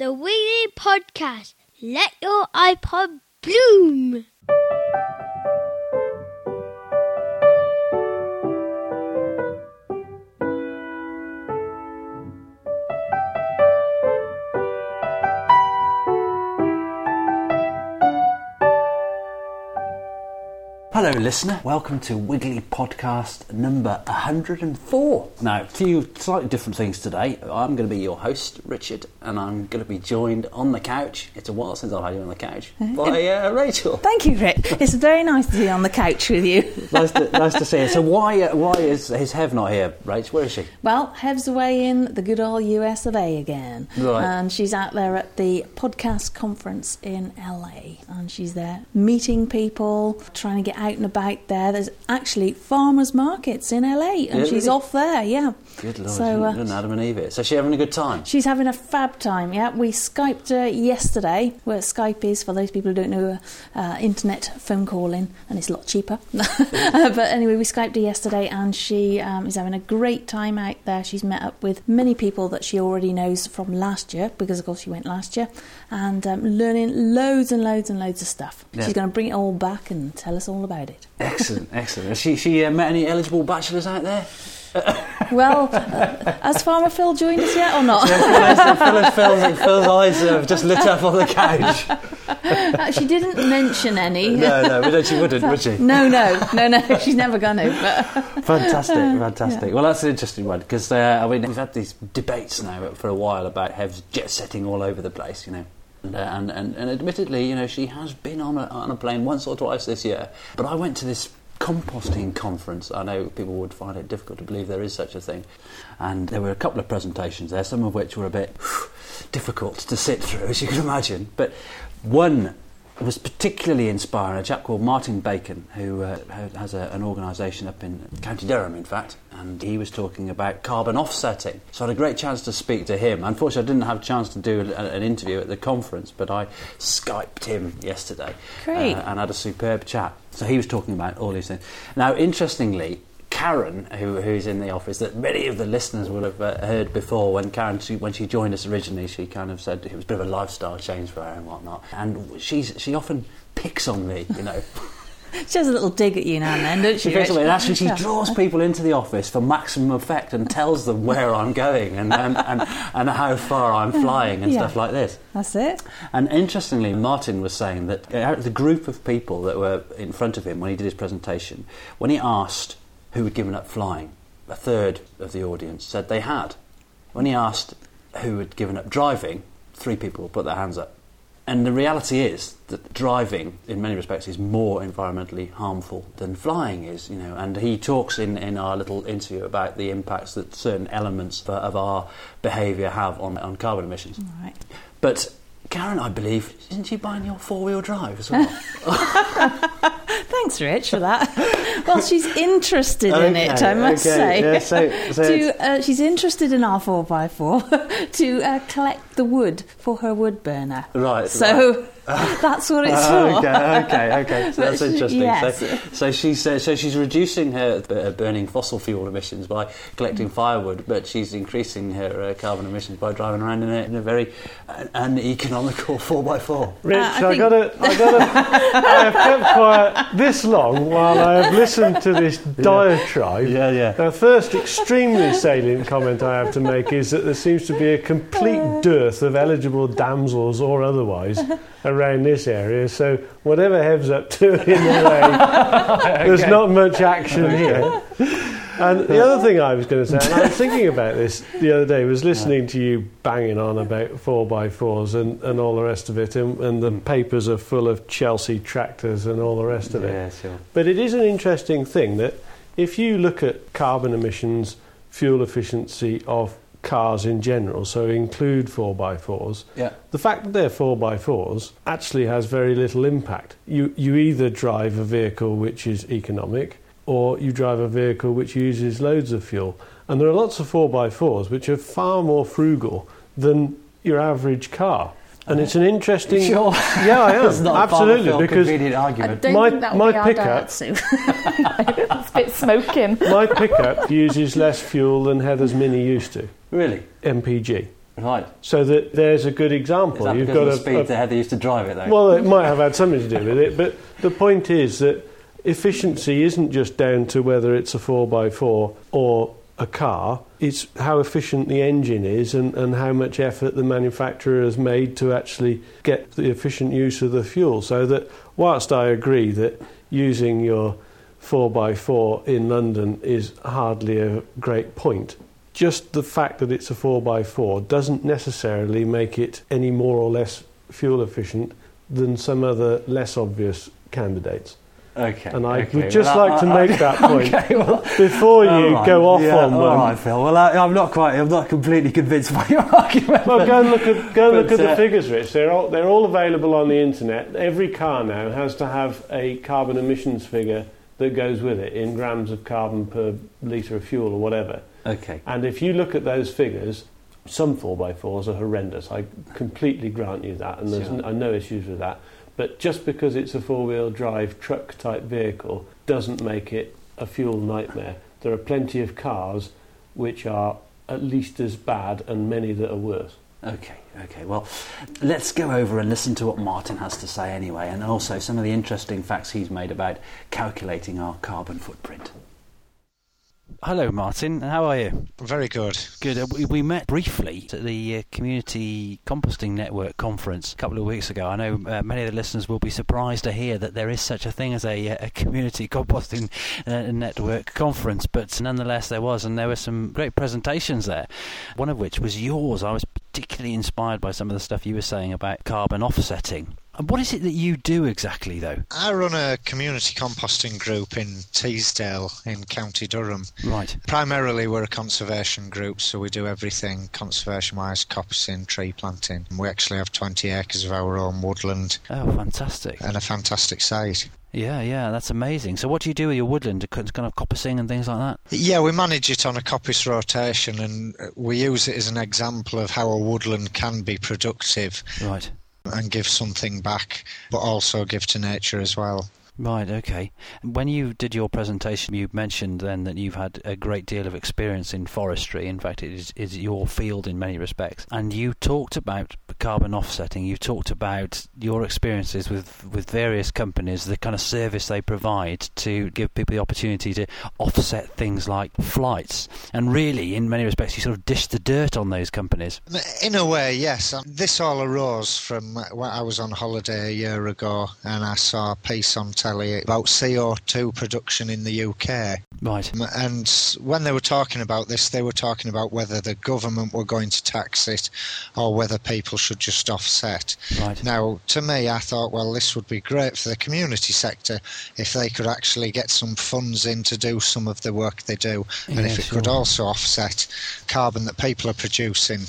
the Wiggly Podcast. Let your iPod bloom. Hello, listener. Welcome to Wiggly Podcast number 104. Now, a few slightly different things today. I'm going to be your host, Richard, and I'm going to be joined on the couch. It's a while since I've had you on the couch by uh, Rachel. Thank you, Rick. It's very nice to be on the couch with you. nice, to, nice to see you. So, why uh, why is is Hev not here, Rach? Where is she? Well, Hev's away in the good old US of A again. Right. And she's out there at the podcast conference in LA. And she's there meeting people, trying to get out and about there. There's actually farmers markets in LA, and Yeah, she's off there, yeah. Good lord, So, uh, Adam and Eve. So, she having a good time? She's having a fab time, yeah. We Skyped her yesterday, where Skype is, for those people who don't know, uh, internet phone calling, and it's a lot cheaper. Uh, but anyway, we Skyped her yesterday, and she um, is having a great time out there. She's met up with many people that she already knows from last year, because of course she went last year, and um, learning loads and loads and loads of stuff. Yeah. She's going to bring it all back and tell us all about it. Excellent, excellent. Has she, she uh, met any eligible bachelors out there? Well, uh, has Farmer Phil joined us yet or not? Phil's, Phil's, Phil's eyes have just lit up on the couch. Uh, she didn't mention any. No, no, she wouldn't, would she? No, no, no, no. She's never going to. But Fantastic, fantastic. Well, that's an interesting one because uh, I mean we've had these debates now for a while about Hev's jet setting all over the place, you know. And, uh, and, and, and admittedly, you know, she has been on a, on a plane once or twice this year. But I went to this composting conference. I know people would find it difficult to believe there is such a thing. And there were a couple of presentations there, some of which were a bit difficult to sit through, as you can imagine. But one was particularly inspiring. A chap called Martin Bacon, who uh, has a, an organisation up in County Durham, in fact, and he was talking about carbon offsetting. So I had a great chance to speak to him. Unfortunately, I didn't have a chance to do a, an interview at the conference, but I Skyped him yesterday uh, and had a superb chat. So he was talking about all these things. Now, interestingly, Karen, who, who's in the office, that many of the listeners will have uh, heard before, when Karen, she, when she joined us originally, she kind of said it was a bit of a lifestyle change for her and whatnot. And she's, she often picks on me, you know. she has a little dig at you now and then, don't she? On and actually she draws people into the office for maximum effect and tells them where I'm going and, and, and, and how far I'm flying and Yeah. stuff like this. That's it. And interestingly, Martin was saying that the group of people that were in front of him when he did his presentation, when he asked who had given up flying, a third of the audience said they had. When he asked who had given up driving, three people put their hands up. And the reality is that driving, in many respects, is more environmentally harmful than flying is, you know. And he talks in, in our little interview about the impacts that certain elements of- of our behaviour have on, on carbon emissions. Right. But Karen, I believe, isn't she buying your four wheel drive as well? Thanks, Rich, for that. well, she's interested in it, I must okay, say. yeah, so- so to, uh, she's interested in our 4x4 to uh, collect the wood for her wood burner. Right, So that's what it's for. okay, okay, okay. So that's she- interesting. yes. So, so she's uh, so she's reducing her uh, burning fossil fuel emissions by collecting Mm. firewood, but she's increasing her uh, carbon emissions by driving around in a, in a very uh, uneconomical four x four. Rich, Uh, I I, think- got it. I gotta, I have kept quiet this long while I have listened to this diatribe. Yeah, yeah. The first extremely salient comment I have to make is that there seems to be a complete uh. dearth of eligible damsels or otherwise around this area. So whatever Hev's up to in LA, there's not much action here. And the other thing I was going to say, and I was thinking about this the other day, was listening to you banging on about 4x4s and, and all the rest of it, and, and the mm. papers are full of Chelsea tractors and all the rest of it. Yeah, sure. But it is an interesting thing that if you look at carbon emissions, fuel efficiency of cars in general, so include 4x4s, Yeah. the fact that they're 4x4s actually has very little impact. You, you either drive a vehicle which is economic or you drive a vehicle which uses loads of fuel. And there are lots of 4x4s which are far more frugal than your average car. And it's an interesting. Sure. Yeah, I am. That's not Absolutely. Farmer Phil Because convenient I argument. don't My- think my be pickup- Daihatsu. it's a bit smoking. my pickup uses less fuel than Heather's Mini used to. Really? MPG. Right. So that there's a good Is example. that You've got of a, speed a that Heather used to drive it, though? Well, it might have had something to do with it, but the point is that efficiency isn't just down to whether it's a 4x4 or a car, it's how efficient the engine is and, and how much effort the manufacturer has made to actually get the efficient use of the fuel. So that, whilst I agree that using your 4x4 in London is hardly a great point, just the fact that it's a 4x4 doesn't necessarily make it any more or less fuel efficient than some other less obvious candidates. Okay. And I okay. would just Well, like I- to I- make that point Okay, well, before you all right. go off yeah, on all one. right, Phil. Well, I, I'm not quite. I'm not completely convinced by your argument. Well, go and look at go and look at uh, the figures, Rich. They're all they're all available on the internet. Every car now has to have a carbon emissions figure that goes with it in grams of carbon per litre of fuel or whatever. Okay. And if you look at those figures, some 4x4s are horrendous. I completely grant you that, and there's Sure. n- I no issues with that. But just because it's a four wheel drive truck type vehicle doesn't make it a fuel nightmare. There are plenty of cars which are at least as bad, and many that are worse. Okay, okay. Well, let's go over and listen to what Martin has to say anyway, and also some of the interesting facts he's made about calculating our carbon footprint. Hello, Martin. How are you? Very good. Good. Uh, we, we met briefly at the uh, Community Composting Network conference a couple of weeks ago. I know uh, many of the listeners will be surprised to hear that there is such a thing as a, uh, a Community Composting uh, Network conference, but nonetheless there was, and there were some great presentations there. One of which was yours. I was particularly inspired by some of the stuff you were saying about carbon offsetting. And what is it that you do exactly, though? I run a community composting group in Teesdale in County Durham. Right. Primarily, we're a conservation group, so we do everything conservation wise coppicing, tree planting. We actually have 20 acres of our own woodland Oh, fantastic. and a fantastic site. Yeah, yeah, that's amazing. So, what do you do with your woodland? Kind of coppicing and things like that? Yeah, we manage it on a coppice rotation and we use it as an example of how a woodland can be productive Right. And give something back, but also give to nature as well. Right, okay. When you did your presentation, you mentioned then that you've had a great deal of experience in forestry. In fact, it is, is your field in many respects. And you talked about carbon offsetting. You talked about your experiences with, with various companies, the kind of service they provide to give people the opportunity to offset things like flights. And really, in many respects, you sort of dish the dirt on those companies. In a way, yes. Um, This all arose from uh, when I was on holiday a year ago and I saw a piece on telly about CO2 production in the UK. Right. Um, And when they were talking about this, they were talking about whether the government were going to tax it or whether people should just offset. Right. Now, to me, I thought, well, this would be great for the community sector if they could actually get some funds in to do some of the work they do, and Yeah, if it could also offset carbon that people are producing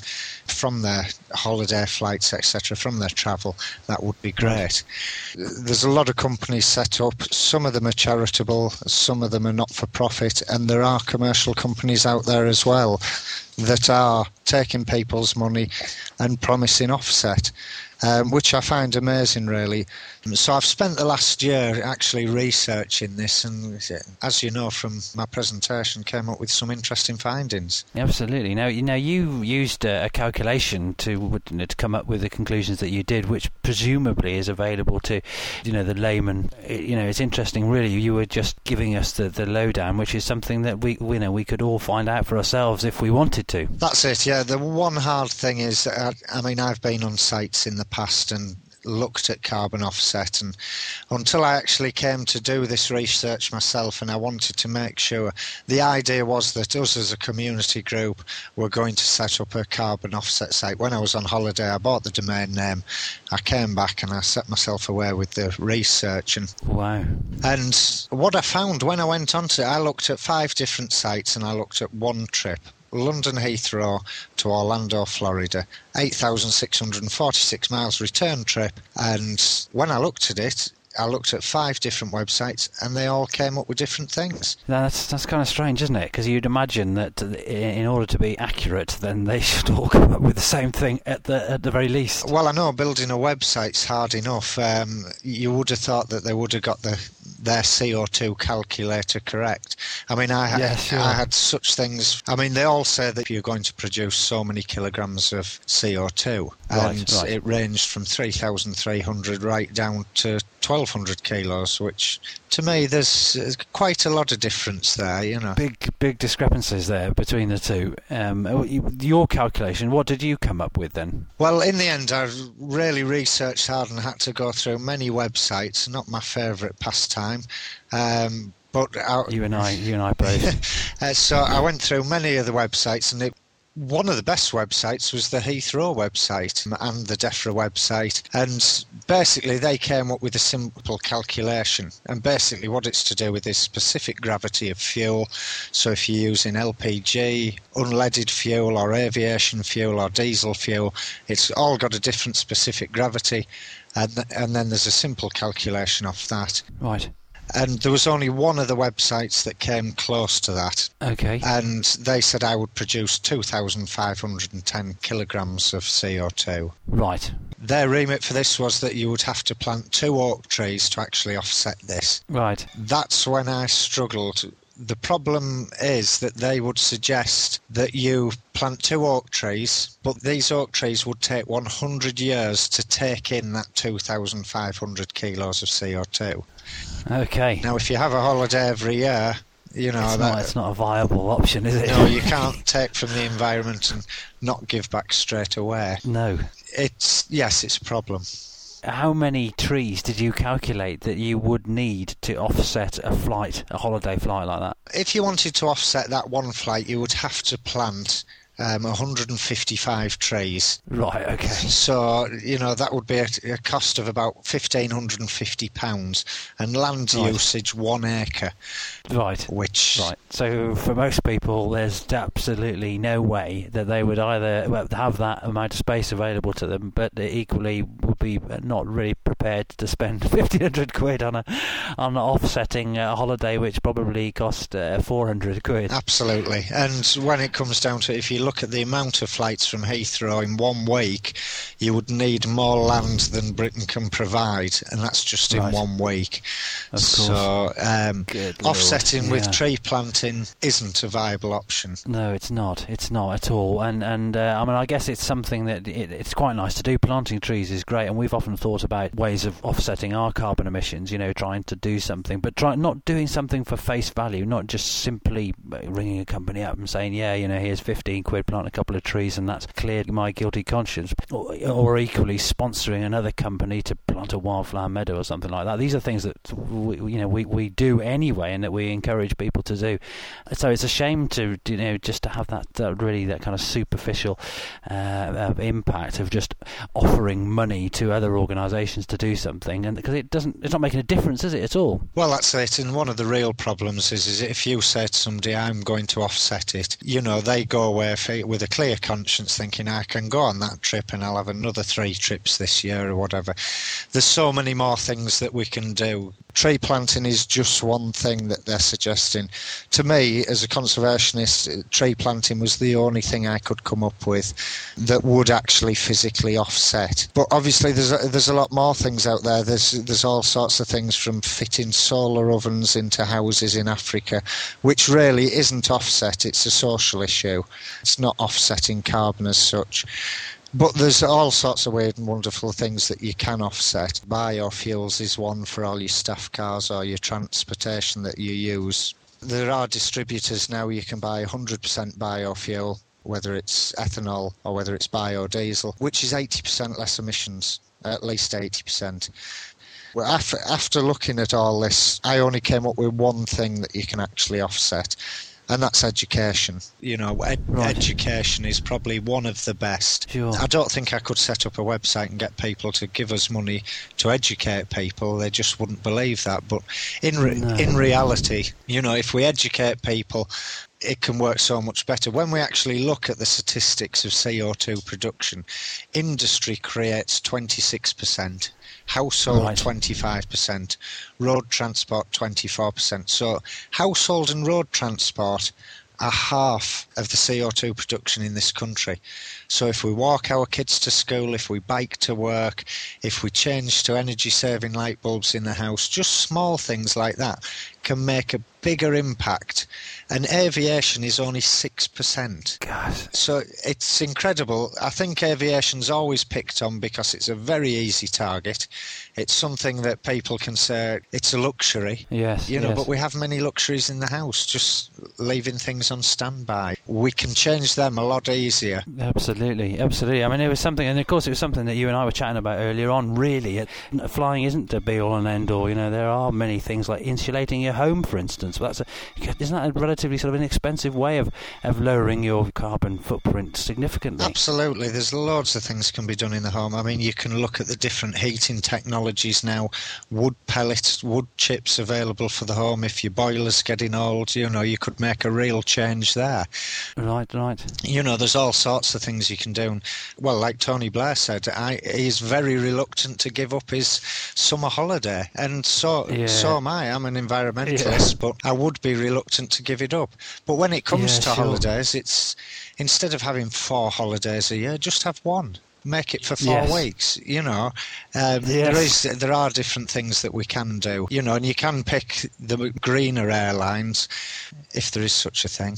from their holiday flights, etc., from their travel, that would be great. There's a lot of companies set up. Some of them are charitable, some of them are not for profit, and there are commercial companies out there as well that are taking people's money and promising offset. Um, which I find amazing, really. So I've spent the last year actually researching this, and as you know from my presentation, came up with some interesting findings. Absolutely. Now, you know, you used a, calculation to to come up with the conclusions that you did, which presumably is available to, you know, the layman. You know, it's interesting. Really, you were just giving us the, the lowdown, which is something that we, we, you know, we could all find out for ourselves if we wanted to. That's it, yeah. The one hard thing is, I, I mean, I've been on sites in the past and looked at carbon offset, and until I actually came to do this research myself, and I wanted to make sure. The idea was that us as a community group were going to set up a carbon offset site. When I was on holiday, I bought the domain name. I came back and I set myself aware with the research and Wow. and what I found when I went onto it, I looked at five different sites and I looked at one trip. London Heathrow to Orlando, Florida, 8,646 miles return trip. And when I looked at it, I looked at five different websites, and they all came up with different things. Now, that's that's kind of strange, isn't it? Because you'd imagine that in order to be accurate, then they should all come up with the same thing at the at the very least. Well, I know building a website's hard enough. Um, you would have thought that they would have got the their CO2 calculator correct. I mean, I, Yeah, sure. I had such things. I mean, they all say that you're going to produce so many kilograms of CO2, Right, and right. it ranged from 3,300 right down to 1,200 kilos, which to me there's quite a lot of difference there. You know. Big big discrepancies there between the two. Um, your calculation, what did you come up with then? Well, in the end, I really researched hard and had to go through many websites. Not my favourite pastime, um, but I, You and I, you and I both. uh, so I went through many of the websites, and it, one of the best websites was the Heathrow website and the DEFRA website. And basically, they came up with a simple calculation. And basically, what it's to do with is specific gravity of fuel. So if you're using LPG, unleaded fuel, or aviation fuel, or diesel fuel, it's all got a different specific gravity. And, and then there's a simple calculation of that. right. And there was only one of the websites that came close to that Okay. and they said I would produce 2,510 kilograms of CO2. right. Their remit for this was that you would have to plant two oak trees to actually offset this. Right. That's when I struggled. The problem is that they would suggest that you plant two oak trees, but these oak trees would take 100 years to take in that 2,500 kilos of CO2. Okay. Now, if you have a holiday every year, you know it's, that not, it's not a viable option, is it? no, you can't take from the environment and not give back straight away. No. It's yes, it's a problem. How many trees did you calculate that you would need to offset a flight, a holiday flight like that? If you wanted to offset that one flight, you would have to plant um, 155 trays. Right. Okay. So you know that would be a, a cost of about 1,550 pounds, and land Right. usage one acre, Right. which Right. So for most people, there's absolutely no way that they would either have that amount of space available to them, but they equally would be not really prepared to spend fifteen hundred quid on a on offsetting a holiday, which probably cost uh, four hundred quid. Absolutely. And when it comes down to it, if you look at the amount of flights from Heathrow in one week, you would need more land than Britain can provide, and that's just in one week. Of course. So um, offsetting with tree planting isn't a viable option. No, it's not. It's not at all. And and uh, I mean, I guess it's something that it, it's quite nice to do. Planting trees is great, and we've often thought about ways of offsetting our carbon emissions. You know, trying to do something, but try not doing something for face value, not just simply ringing a company up and saying, "Yeah, you know, here's 15 quid, plant a couple of trees, and that's cleared my guilty conscience." Or, or equally sponsoring another company to plant a wildflower meadow or something like that. These are things that we, you know we, we do anyway, and that we encourage people to do. So it's a shame to you know just to have that uh, really that kind of superficial uh, uh, impact of just offering money to other organisations to do something, and because it doesn't, it's not making a difference, is it at all? Well, that's it. And one of the real problems is, is if you say to somebody, I'm going to offset it, you know, they go away with a clear conscience thinking, I can go on that trip and I'll have another three trips this year or whatever. There's so many more things that we can do. Tree planting is just one thing that they're suggesting. To me, as a conservationist, uh, tree planting was the only thing I could come up with that would actually physically offset. But obviously, there's a, there's a lot more things out there. There's there's all sorts of things from fitting solar ovens into houses in Africa, which really isn't offset. It's a social issue. It's not offsetting carbon as such. But there's all sorts of weird and wonderful things that you can offset. Biofuels is one for all your staff cars or your transportation that you use. There are distributors now you can buy 100% biofuel, whether it's ethanol or whether it's biodiesel, which is 80% less emissions, at least 80%. Well, after, after looking at all this, I only came up with one thing that you can actually offset, and that's education. You know, ed- Right. education is probably one of the best. Sure. I don't think I could set up a website and get people to give us money to educate people. They just wouldn't believe that. But in re- No. in reality, you know, if we educate people it can work so much better. When we actually look at the statistics of CO2 production, industry creates 26%, household Right. 25%, road transport 24%. So, household and road transport are half of the CO2 production in this country. So, if we walk our kids to school, if we bike to work, if we change to energy saving light bulbs in the house, just small things like that can make a bigger impact. And aviation is only 6%. God. So it's incredible. I think aviation's always picked on because it's a very easy target. It's something that people can say it's a luxury. Yes. You know, yes. but we have many luxuries in the house, just leaving things on standby. We can change them a lot easier. Absolutely, absolutely. I mean, it was something, and of course, it was something that you and I were chatting about earlier on. Really, It- flying isn't the be all and end all. You know, there are many things like insulating your home, for instance. But that's a, isn't that a relatively sort of inexpensive way of, of lowering your carbon footprint significantly? Absolutely, there's loads of things can be done in the home. I mean, you can look at the different heating technologies now. Wood pellets, wood chips available for the home. If your boiler's getting old, you know, you could make a real change there. Right, right. you know, there's all sorts of things you can do. And, well, like Tony Blair said, I, he's very reluctant to give up his summer holiday, and so Yeah. so am I. I'm an environmentalist, but I would be reluctant to give it up. But when it comes Yeah, to sure. holidays, it's instead of having four holidays a year, just have one. Make it for four Yes. weeks, you know. Um, There Yes. is, there are different things that we can do, you know, and you can pick the greener airlines if there is such a thing.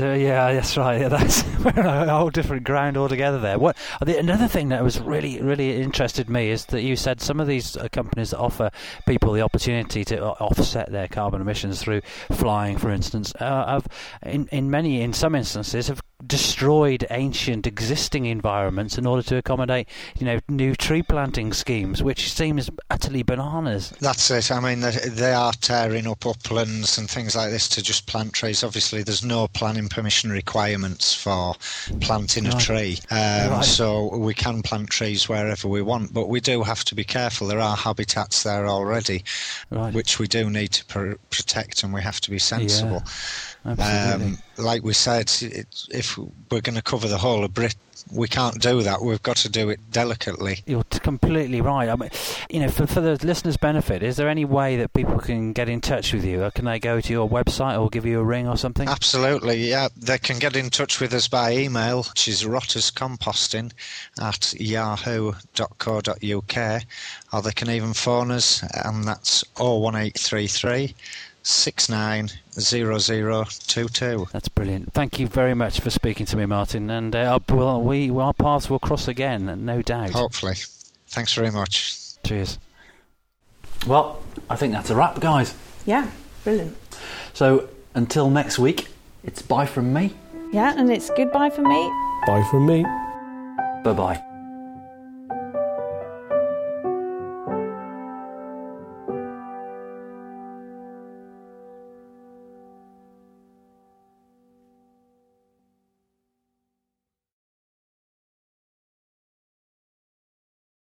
Uh, yeah, that's right. Yeah, that's we're on a whole different ground altogether. There. What the, another thing that was really, really interested me is that you said some of these uh, companies that offer people the opportunity to o- offset their carbon emissions through flying, for instance, uh, have in in many, in some instances, have destroyed ancient existing environments in order to accommodate, you know, new tree planting schemes, which seems utterly bananas. That's it. I mean, they, they are tearing up uplands and things like this to just plant trees. Obviously, there's no planning permission requirements for planting a tree, um, Right. so we can plant trees wherever we want. But we do have to be careful. There are habitats there already, Right. which we do need to pr- protect, and we have to be sensible. Absolutely. Um, like we said, it, if we're going to cover the whole of Britain, we can't do that. We've got to do it delicately. You're completely right. I mean, you know, for, for the listeners' benefit, is there any way that people can get in touch with you? Or can they go to your website or give you a ring or something? Absolutely, yeah. They can get in touch with us by email, which is rotterscomposting at yahoo.co.uk, or they can even phone us, and that's 01833 690022. That's brilliant. Thank you very much for speaking to me, Martin. And uh, well, we our paths will cross again, no doubt. Hopefully. Thanks very much. Cheers. Well, I think that's a wrap, guys. Yeah, brilliant. So until next week, it's bye from me. Yeah, and it's goodbye from me. Bye from me. Bye bye.